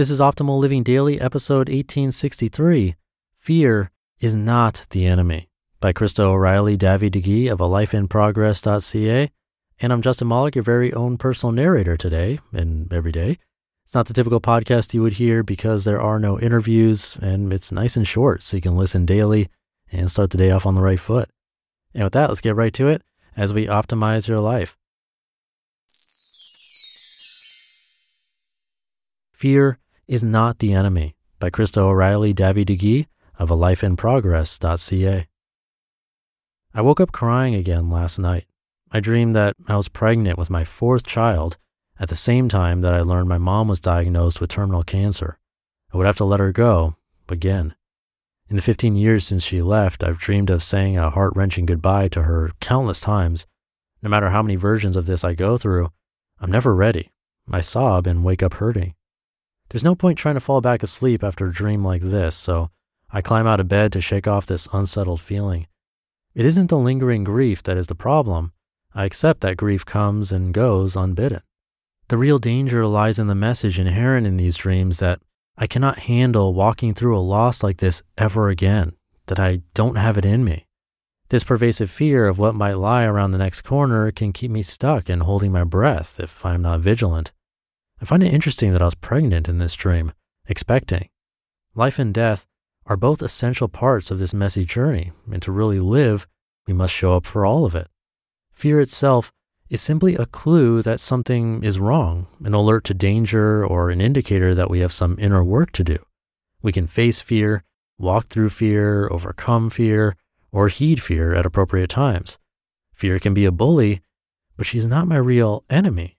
This is Optimal Living Daily, episode 1863 Fear is Not the Enemy by Krista O'Reilly Davi-Digui of a. And I'm Justin Malik, your very own personal narrator today and every day. It's not the typical podcast you would hear because there are no interviews and it's nice and short, so you can listen daily and start the day off on the right foot. And with that, let's get right to it as we optimize your life. Fear is Not the Enemy by Krista O'Reilly Davi-Digui of a lifeinprogress.ca. I woke up crying again last night. I dreamed that I was pregnant with my fourth child at the same time that I learned my mom was diagnosed with terminal cancer. I would have to let her go again. In the 15 years since she left, I've dreamed of saying a heart wrenching goodbye to her countless times. No matter how many versions of this I go through, I'm never ready. I sob and wake up hurting. There's no point trying to fall back asleep after a dream like this, so I climb out of bed to shake off this unsettled feeling. It isn't the lingering grief that is the problem. I accept that grief comes and goes unbidden. The real danger lies in the message inherent in these dreams that I cannot handle walking through a loss like this ever again, that I don't have it in me. This pervasive fear of what might lie around the next corner can keep me stuck and holding my breath if I'm not vigilant. I find it interesting that I was pregnant in this dream, expecting. Life and death are both essential parts of this messy journey, and to really live, we must show up for all of it. Fear itself is simply a clue that something is wrong, an alert to danger, or an indicator that we have some inner work to do. We can face fear, walk through fear, overcome fear, or heed fear at appropriate times. Fear can be a bully, but she's not my real enemy.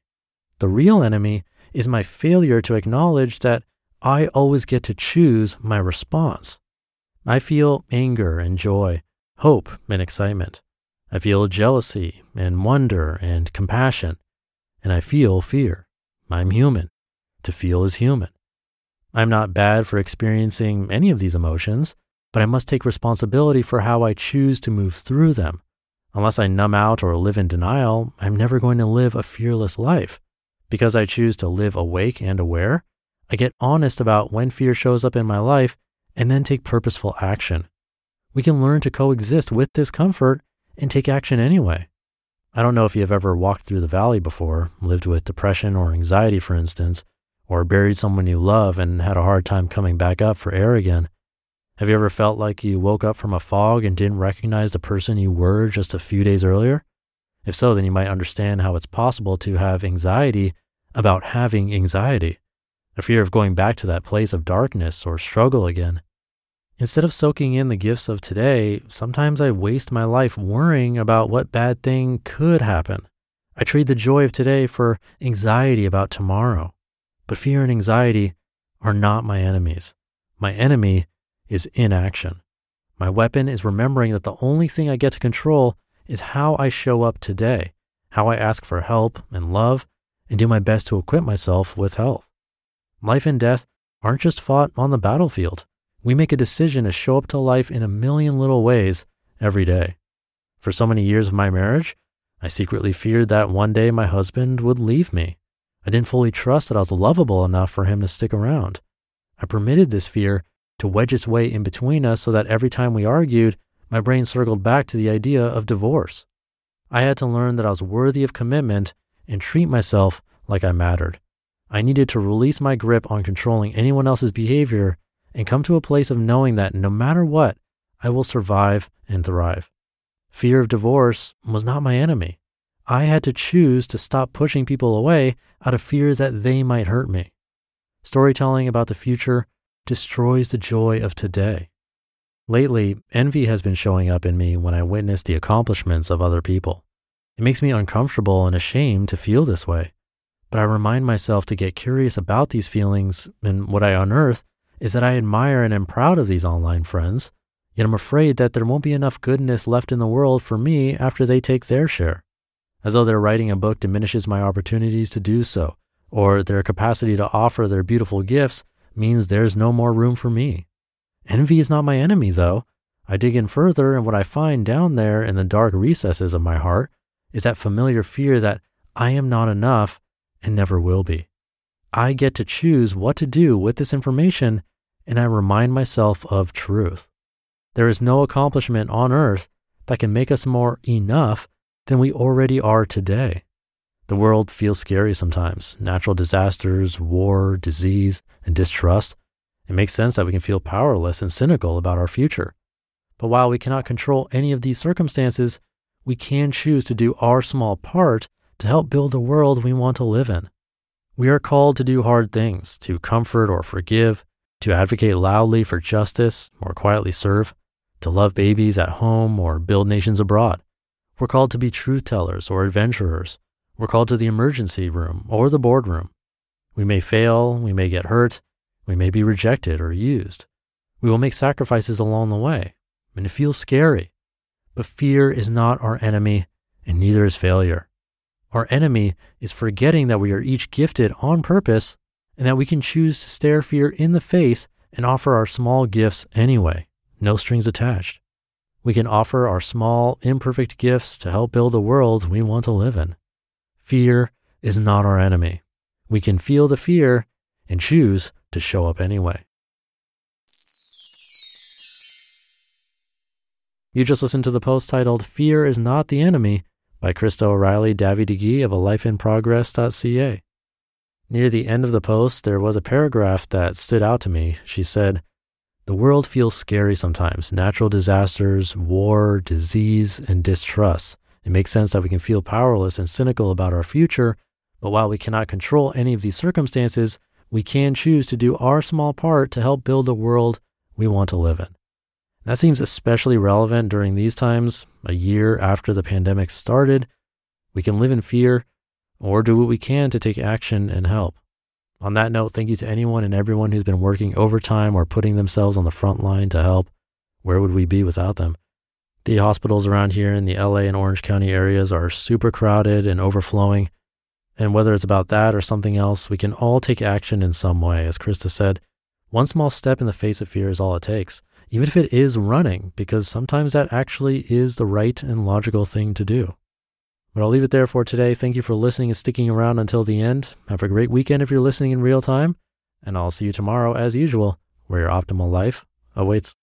The real enemy is my failure to acknowledge that I always get to choose my response. I feel anger and joy, hope and excitement. I feel jealousy and wonder and compassion. And I feel fear. I'm human. To feel is human. I'm not bad for experiencing any of these emotions, but I must take responsibility for how I choose to move through them. Unless I numb out or live in denial, I'm never going to live a fearless life. Because I choose to live awake and aware, I get honest about when fear shows up in my life and then take purposeful action. We can learn to coexist with discomfort and take action anyway. I don't know if you've ever walked through the valley before, lived with depression or anxiety, for instance, or buried someone you love and had a hard time coming back up for air again. Have you ever felt like you woke up from a fog and didn't recognize the person you were just a few days earlier? If so, then you might understand how it's possible to have anxiety about having anxiety, a fear of going back to that place of darkness or struggle again. Instead of soaking in the gifts of today, sometimes I waste my life worrying about what bad thing could happen. I trade the joy of today for anxiety about tomorrow. But fear and anxiety are not my enemies. My enemy is inaction. My weapon is remembering that the only thing I get to control is how I show up today, how I ask for help and love, and do my best to equip myself with health. Life and death aren't just fought on the battlefield. We make a decision to show up to life in a million little ways every day. For so many years of my marriage, I secretly feared that one day my husband would leave me. I didn't fully trust that I was lovable enough for him to stick around. I permitted this fear to wedge its way in between us so that every time we argued, my brain circled back to the idea of divorce. I had to learn that I was worthy of commitment and treat myself like I mattered. I needed to release my grip on controlling anyone else's behavior and come to a place of knowing that no matter what, I will survive and thrive. Fear of divorce was not my enemy. I had to choose to stop pushing people away out of fear that they might hurt me. Storytelling about the future destroys the joy of today. Lately, envy has been showing up in me when I witness the accomplishments of other people. It makes me uncomfortable and ashamed to feel this way. But I remind myself to get curious about these feelings, and what I unearth is that I admire and am proud of these online friends, yet I'm afraid that there won't be enough goodness left in the world for me after they take their share. As though their writing a book diminishes my opportunities to do so, or their capacity to offer their beautiful gifts means there's no more room for me. Envy is not my enemy, though. I dig in further, and what I find down there in the dark recesses of my heart is that familiar fear that I am not enough and never will be. I get to choose what to do with this information and I remind myself of truth. There is no accomplishment on earth that can make us more enough than we already are today. The world feels scary sometimes natural disasters, war, disease, and distrust. It makes sense that we can feel powerless and cynical about our future. But while we cannot control any of these circumstances, we can choose to do our small part to help build the world we want to live in. We are called to do hard things, to comfort or forgive, to advocate loudly for justice or quietly serve, to love babies at home or build nations abroad. We're called to be truth tellers or adventurers. We're called to the emergency room or the boardroom. We may fail, we may get hurt, we may be rejected or used. We will make sacrifices along the way, and it feels scary. But fear is not our enemy, and neither is failure. Our enemy is forgetting that we are each gifted on purpose and that we can choose to stare fear in the face and offer our small gifts anyway, no strings attached. We can offer our small, imperfect gifts to help build the world we want to live in. Fear is not our enemy. We can feel the fear and choose to show up anyway. You just listened to the post titled Fear is Not the Enemy by Krista O'Reilly Davi-Digui of a lifeinprogress.ca. Near the end of the post, there was a paragraph that stood out to me. She said, The world feels scary sometimes natural disasters, war, disease, and distrust. It makes sense that we can feel powerless and cynical about our future, but while we cannot control any of these circumstances, we can choose to do our small part to help build the world we want to live in. That seems especially relevant during these times, a year after the pandemic started. We can live in fear or do what we can to take action and help. On that note, thank you to anyone and everyone who's been working overtime or putting themselves on the front line to help. Where would we be without them? The hospitals around here in the LA and Orange County areas are super crowded and overflowing. And whether it's about that or something else, we can all take action in some way. As Krista said, one small step in the face of fear is all it takes even if it is running, because sometimes that actually is the right and logical thing to do. But I'll leave it there for today. Thank you for listening and sticking around until the end. Have a great weekend if you're listening in real time, and I'll see you tomorrow as usual, where your optimal life awaits.